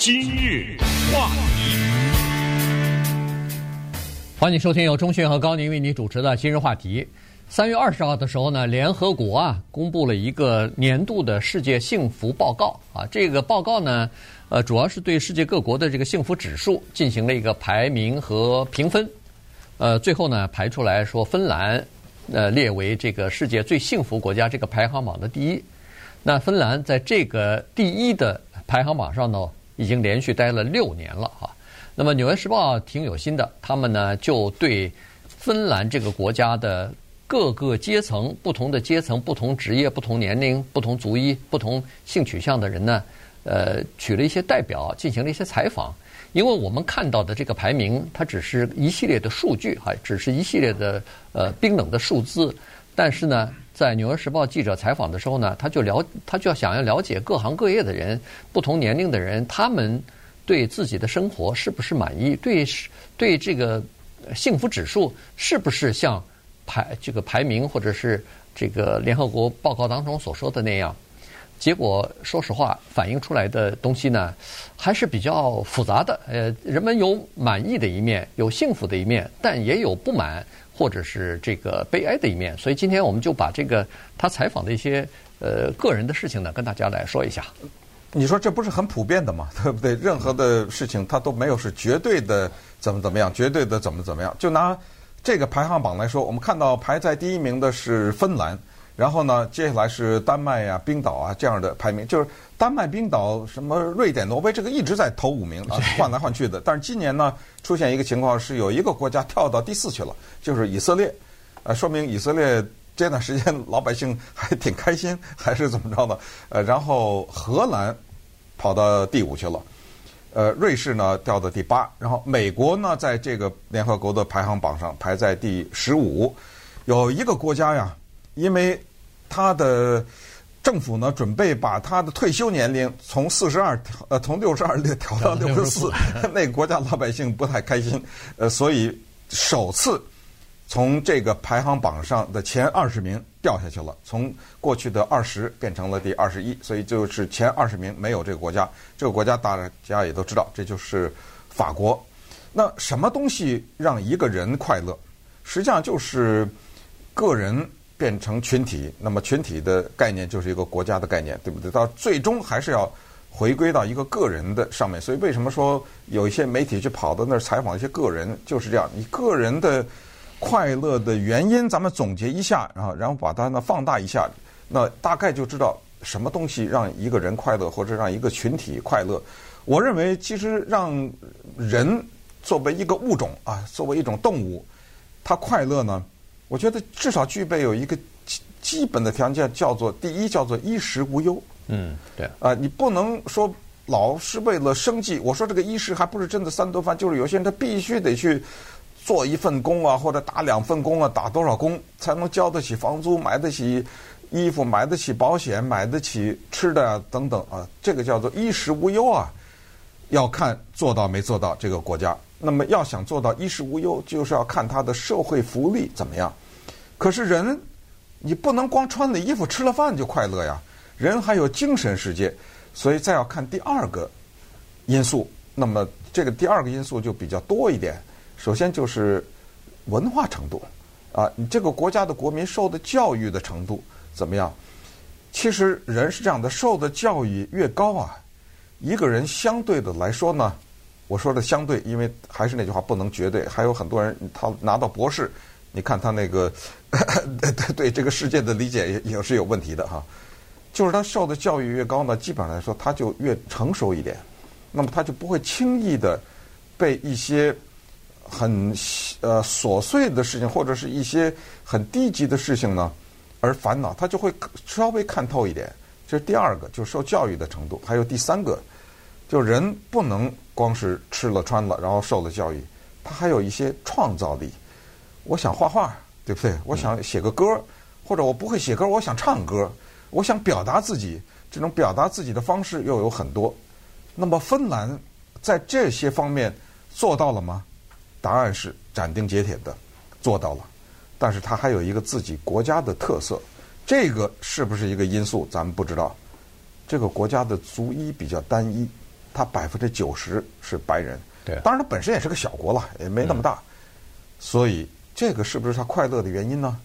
今日话题，欢迎收听由钟迅和高宁为你主持的《今日话题》。三月二十号的时候呢，联合国啊公布了一个年度的世界幸福报告啊。这个报告呢，呃，主要是对世界各国的这个幸福指数进行了一个排名和评分。呃，最后呢，排出来说芬兰呃列为这个世界最幸福国家这个排行榜的第一。那芬兰在这个第一的排行榜上呢，已经连续待了六年了哈，那么《纽约时报》挺有心的，他们呢就对芬兰这个国家的各个阶层、不同的阶层、不同职业、不同年龄、不同族裔、不同性取向的人呢，呃，取了一些代表进行了一些采访。因为我们看到的这个排名，它只是一系列的数据，还只是一系列的呃冰冷的数字，但是呢。在《纽约时报》记者采访的时候呢，他就了，他就要想要了解各行各业的人、不同年龄的人，他们对自己的生活是不是满意？对，对这个幸福指数是不是像排这个排名或者是这个联合国报告当中所说的那样？结果说实话，反映出来的东西呢，还是比较复杂的。呃，人们有满意的一面，有幸福的一面，但也有不满。或者是这个悲哀的一面，所以今天我们就把这个他采访的一些呃个人的事情呢，跟大家来说一下。你说这不是很普遍的吗？对不对？任何的事情它都没有是绝对的怎么怎么样，绝对的怎么怎么样。就拿这个排行榜来说，我们看到排在第一名的是芬兰。然后呢，接下来是丹麦啊、冰岛啊这样的排名，就是丹麦、冰岛、什么瑞典、挪威，这个一直在头五名啊，换来换去的。但是今年呢，出现一个情况是，有一个国家跳到第四去了，就是以色列，呃，说明以色列这段时间老百姓还挺开心，还是怎么着的？呃，然后荷兰跑到第五去了，呃，瑞士呢掉到第八，然后美国呢在这个联合国的排行榜上排在第十五，有一个国家呀，因为他的政府呢，准备把他的退休年龄从四十二调呃，从六十二调到六十四，那个国家老百姓不太开心，呃，所以首次从这个排行榜上的前二十名掉下去了，从过去的二十变成了第二十一，所以就是前二十名没有这个国家。这个国家大家也都知道，这就是法国。那什么东西让一个人快乐？实际上就是个人。变成群体，那么群体的概念就是一个国家的概念，对不对？到最终还是要回归到一个个人的上面。所以为什么说有一些媒体去跑到那儿采访一些个人，就是这样。你个人的快乐的原因，咱们总结一下，然后然后把它呢放大一下，那大概就知道什么东西让一个人快乐，或者让一个群体快乐。我认为，其实让人作为一个物种啊，作为一种动物，它快乐呢？我觉得至少具备有一个基基本的条件，叫做第一，叫做衣食无忧。嗯，对。啊，你不能说老是为了生计。我说这个衣食还不是真的三顿饭，就是有些人他必须得去做一份工啊，或者打两份工啊，打多少工才能交得起房租，买得起衣服，买得起保险，买得起吃的啊等等啊。这个叫做衣食无忧啊，要看做到没做到这个国家。那么要想做到衣食无忧，就是要看他的社会福利怎么样。可是人，你不能光穿了衣服、吃了饭就快乐呀。人还有精神世界，所以再要看第二个因素。那么这个第二个因素就比较多一点。首先就是文化程度啊，你这个国家的国民受的教育的程度怎么样？其实人是这样的，受的教育越高啊，一个人相对的来说呢，我说的相对，因为还是那句话，不能绝对。还有很多人他拿到博士。你看他那个 对这个世界的理解也也是有问题的哈，就是他受的教育越高呢，基本上来说他就越成熟一点，那么他就不会轻易的被一些很呃琐碎的事情或者是一些很低级的事情呢而烦恼，他就会稍微看透一点。这是第二个，就受教育的程度。还有第三个，就人不能光是吃了穿了，然后受了教育，他还有一些创造力。我想画画，对不对？我想写个歌，或者我不会写歌，我想唱歌，我想表达自己。这种表达自己的方式又有很多。那么芬兰在这些方面做到了吗？答案是斩钉截铁的，做到了。但是它还有一个自己国家的特色，这个是不是一个因素，咱们不知道。这个国家的族裔比较单一，它百分之九十是白人。对，当然它本身也是个小国了，也没那么大，嗯、所以这个是不是他快乐的原因呢？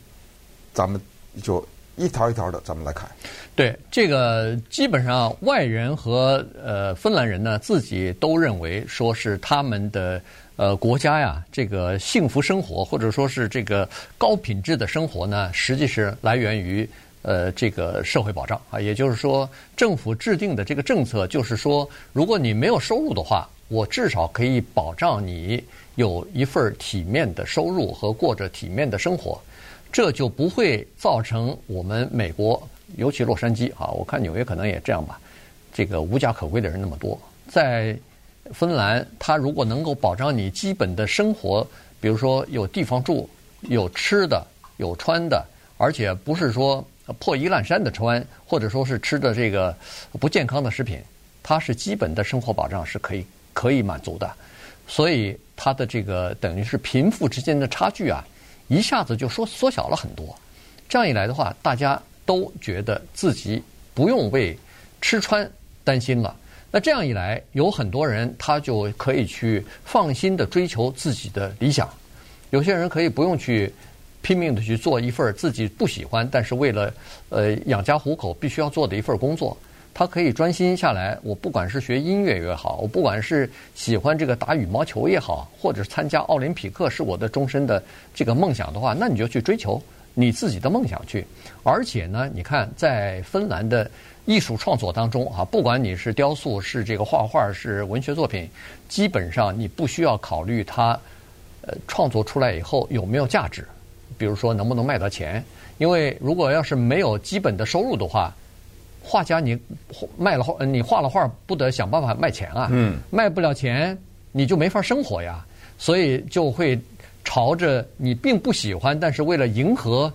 咱们就一条一条的，咱们来看。对，这个基本上外人和呃芬兰人呢，自己都认为说是他们的呃国家呀，这个幸福生活或者说是这个高品质的生活呢，实际是来源于呃这个社会保障啊，也就是说政府制定的这个政策，就是说如果你没有收入的话。我至少可以保障你有一份体面的收入和过着体面的生活，这就不会造成我们美国，尤其洛杉矶啊，我看纽约可能也这样吧。这个无家可归的人那么多，在芬兰，他如果能够保障你基本的生活，比如说有地方住、有吃的、有穿的，而且不是说破衣烂衫的穿，或者说是吃的这个不健康的食品，它是基本的生活保障是可以。可以满足的，所以他的这个等于是贫富之间的差距啊，一下子就缩缩小了很多。这样一来的话，大家都觉得自己不用为吃穿担心了。那这样一来，有很多人他就可以去放心的追求自己的理想。有些人可以不用去拼命的去做一份自己不喜欢，但是为了呃养家糊口必须要做的一份工作。他可以专心下来，我不管是学音乐也好，我不管是喜欢这个打羽毛球也好，或者参加奥林匹克是我的终身的这个梦想的话，那你就去追求你自己的梦想去。而且呢，你看在芬兰的艺术创作当中啊，不管你是雕塑、是这个画画、是文学作品，基本上你不需要考虑它呃创作出来以后有没有价值，比如说能不能卖到钱，因为如果要是没有基本的收入的话。画家，你卖了画，你画了画，不得想办法卖钱啊？嗯，卖不了钱，你就没法生活呀。所以就会朝着你并不喜欢，但是为了迎合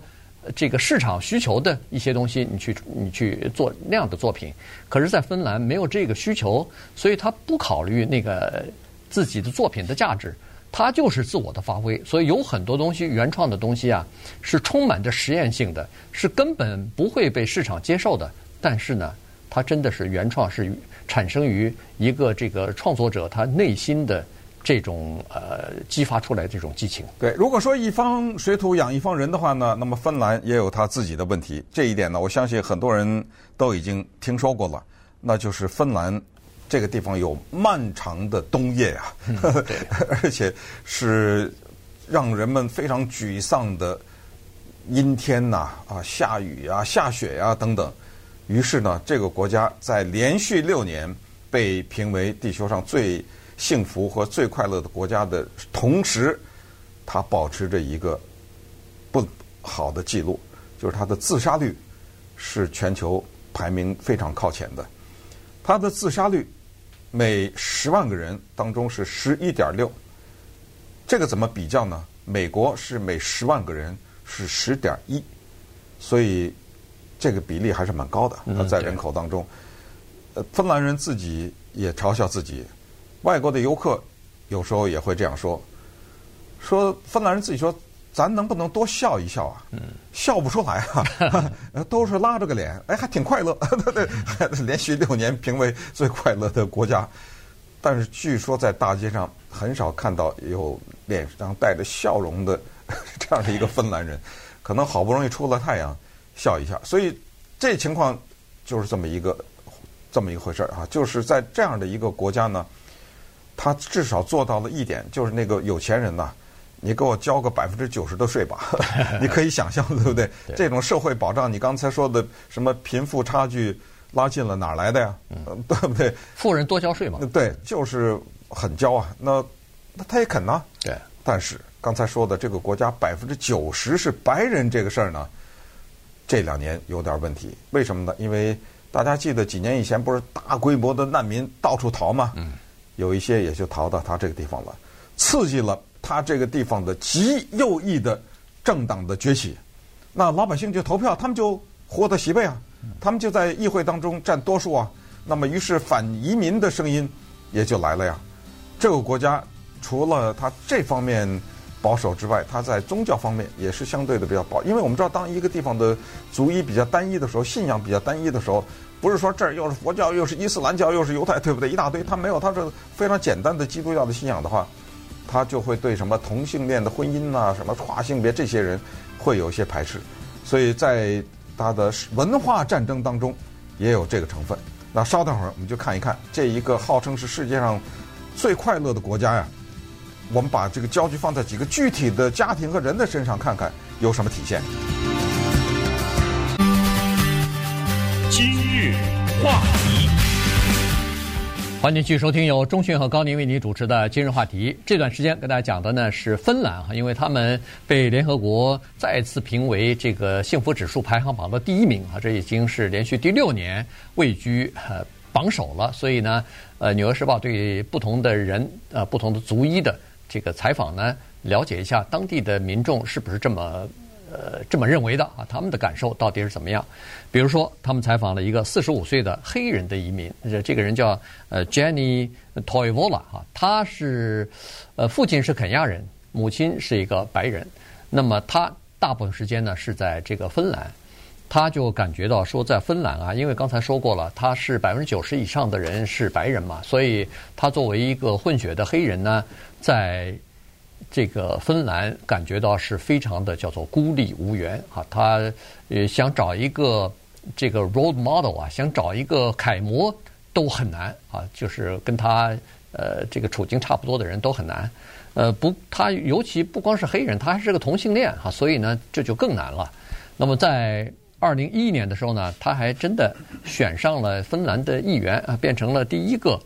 这个市场需求的一些东西，你去你去做那样的作品。可是，在芬兰没有这个需求，所以他不考虑那个自己的作品的价值，他就是自我的发挥。所以有很多东西，原创的东西啊，是充满着实验性的，是根本不会被市场接受的。但是呢，它真的是原创，是产生于一个这个创作者他内心的这种呃激发出来这种激情。对，如果说一方水土养一方人的话呢，那么芬兰也有他自己的问题。这一点呢，我相信很多人都已经听说过了。那就是芬兰这个地方有漫长的冬夜啊，嗯、而且是让人们非常沮丧的阴天呐啊，啊，下雨啊，下雪呀、啊、等等。于是呢，这个国家在连续六年被评为地球上最幸福和最快乐的国家的同时，它保持着一个不好的记录，就是它的自杀率是全球排名非常靠前的。它的自杀率每十万个人当中是十一点六，这个怎么比较呢？美国是每十万个人是十点一，所以。这个比例还是蛮高的，在人口当中，呃，芬兰人自己也嘲笑自己，外国的游客有时候也会这样说，说芬兰人自己说，咱能不能多笑一笑啊？笑不出来啊，都是拉着个脸，哎，还挺快乐，对，连续六年评为最快乐的国家，但是据说在大街上很少看到有脸上带着笑容的这样的一个芬兰人，可能好不容易出了太阳。笑一下，所以这情况就是这么一个这么一个回事儿啊！就是在这样的一个国家呢，他至少做到了一点，就是那个有钱人呐，你给我交个百分之九十的税吧，你可以想象，对不对？这种社会保障，你刚才说的什么贫富差距拉近了，哪来的呀？嗯，对不对？富人多交税嘛？对，就是很交啊。那那他也肯呢？对。但是刚才说的这个国家百分之九十是白人，这个事儿呢？这两年有点问题，为什么呢？因为大家记得几年以前不是大规模的难民到处逃吗？嗯，有一些也就逃到他这个地方了，刺激了他这个地方的极右翼的政党的崛起。那老百姓就投票，他们就获得席位啊，他们就在议会当中占多数啊。那么于是反移民的声音也就来了呀。这个国家除了他这方面。保守之外，他在宗教方面也是相对的比较保，因为我们知道，当一个地方的族裔比较单一的时候，信仰比较单一的时候，不是说这儿又是佛教，又是伊斯兰教，又是犹太，对不对？一大堆，他没有，他是非常简单的基督教的信仰的话，他就会对什么同性恋的婚姻啊，什么跨性别这些人会有一些排斥。所以在他的文化战争当中也有这个成分。那稍等会儿，我们就看一看这一个号称是世界上最快乐的国家呀。我们把这个焦距放在几个具体的家庭和人的身上，看看有什么体现。今日话题，欢迎继续收听由钟迅和高宁为您主持的《今日话题》。这段时间跟大家讲的呢是芬兰哈，因为他们被联合国再次评为这个幸福指数排行榜的第一名啊，这已经是连续第六年位居呃榜首了。所以呢，呃，《纽约时报》对不同的人呃不同的族裔的这个采访呢，了解一下当地的民众是不是这么。呃，这么认为的啊，他们的感受到底是怎么样？比如说，他们采访了一个四十五岁的黑人的移民，这这个人叫呃 Jenny Toivola 啊，他是呃父亲是肯亚人，母亲是一个白人。那么他大部分时间呢是在这个芬兰，他就感觉到说，在芬兰啊，因为刚才说过了，他是百分之九十以上的人是白人嘛，所以他作为一个混血的黑人呢，在这个芬兰感觉到是非常的叫做孤立无援啊，他呃想找一个这个 role model 啊，想找一个楷模都很难啊，就是跟他呃这个处境差不多的人都很难。呃不，他尤其不光是黑人，他还是个同性恋哈，所以呢这就更难了。那么在二零一一年的时候呢，他还真的选上了芬兰的议员啊，变成了第一个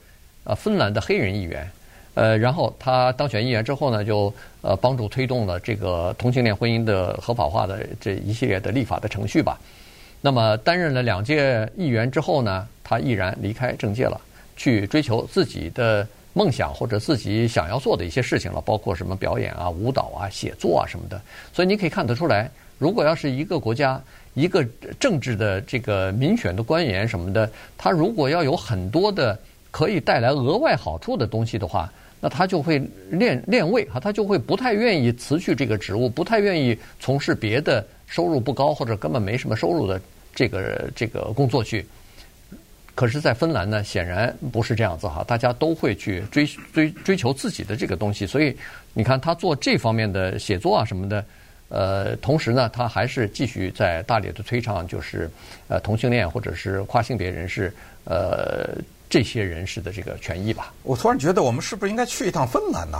呃芬兰的黑人议员。呃，然后他当选议员之后呢，就呃帮助推动了这个同性恋婚姻的合法化的这一系列的立法的程序吧。那么担任了两届议员之后呢，他毅然离开政界了，去追求自己的梦想或者自己想要做的一些事情了，包括什么表演啊、舞蹈啊、写作啊什么的。所以你可以看得出来，如果要是一个国家一个政治的这个民选的官员什么的，他如果要有很多的可以带来额外好处的东西的话，那他就会练练位哈，他就会不太愿意辞去这个职务，不太愿意从事别的收入不高或者根本没什么收入的这个这个工作去。可是，在芬兰呢，显然不是这样子哈，大家都会去追追追求自己的这个东西。所以，你看他做这方面的写作啊什么的，呃，同时呢，他还是继续在大力的推倡，就是呃同性恋或者是跨性别人士呃。这些人士的这个权益吧，我突然觉得我们是不是应该去一趟芬兰呢？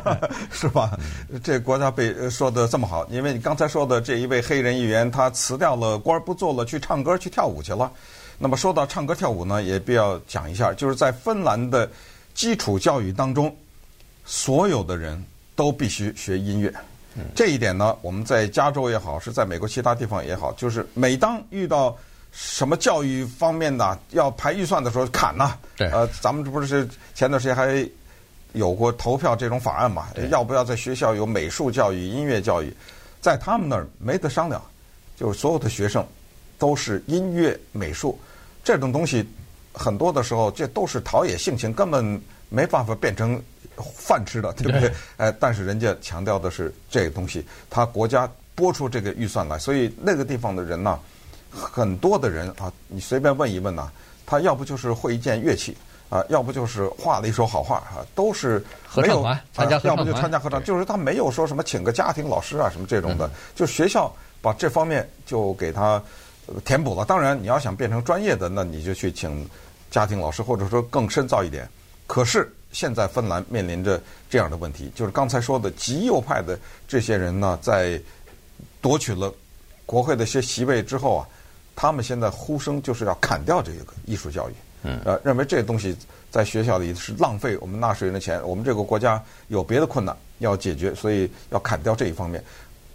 是吧？这国家被说的这么好，因为你刚才说的这一位黑人议员，他辞掉了官不做了，去唱歌去跳舞去了。那么说到唱歌跳舞呢，也必要讲一下，就是在芬兰的基础教育当中，所有的人都必须学音乐。这一点呢，我们在加州也好，是在美国其他地方也好，就是每当遇到。什么教育方面的要排预算的时候砍呐？对，呃，咱们这不是前段时间还有过投票这种法案嘛？要不要在学校有美术教育、音乐教育？在他们那儿没得商量，就是所有的学生都是音乐、美术这种东西，很多的时候这都是陶冶性情，根本没办法变成饭吃的，对不对？哎，但是人家强调的是这个东西，他国家拨出这个预算来，所以那个地方的人呢。很多的人啊，你随便问一问呐、啊，他要不就是会一件乐器啊，要不就是画了一手好画啊，都是没有合唱团，参加合唱团，要不就参加合唱，就是他没有说什么请个家庭老师啊什么这种的，嗯、就学校把这方面就给他填补了。当然，你要想变成专业的，那你就去请家庭老师，或者说更深造一点。可是现在芬兰面临着这样的问题，就是刚才说的极右派的这些人呢，在夺取了国会的一些席位之后啊。他们现在呼声就是要砍掉这个艺术教育，呃，认为这个东西在学校里是浪费我们纳税人的钱，我们这个国家有别的困难要解决，所以要砍掉这一方面。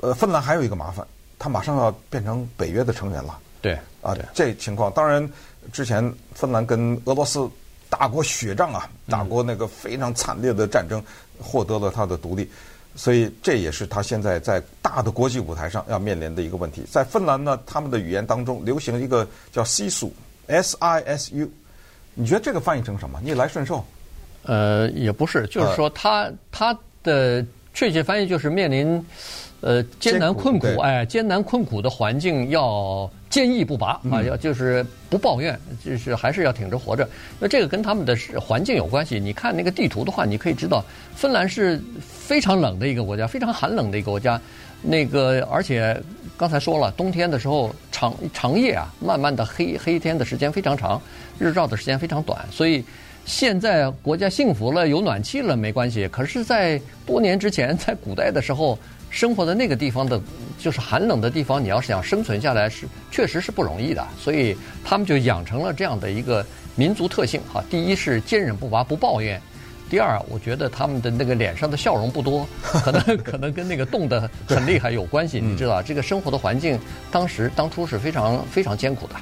呃，芬兰还有一个麻烦，它马上要变成北约的成员了。对，啊，这情况当然之前芬兰跟俄罗斯打过血仗啊，打过那个非常惨烈的战争，获得了它的独立。所以这也是他现在在大的国际舞台上要面临的一个问题。在芬兰呢，他们的语言当中流行一个叫 “sisu”，S-I-S-U。你觉得这个翻译成什么？逆来顺受？呃，也不是，就是说他他的确切翻译就是面临呃艰难困苦，哎，艰难困苦的环境要坚毅不拔啊，要就是不抱怨，就是还是要挺着活着。那这个跟他们的环境有关系。你看那个地图的话，你可以知道，芬兰是非常冷的一个国家，非常寒冷的一个国家。那个而且刚才说了，冬天的时候长长夜啊，慢慢的黑黑天的时间非常长，日照的时间非常短。所以现在国家幸福了，有暖气了没关系。可是，在多年之前，在古代的时候。生活的那个地方的，就是寒冷的地方，你要是想生存下来是，是确实是不容易的。所以他们就养成了这样的一个民族特性哈。第一是坚韧不拔，不抱怨；第二，我觉得他们的那个脸上的笑容不多，可能可能跟那个冻得很厉害有关系。你知道，这个生活的环境当时当初是非常非常艰苦的。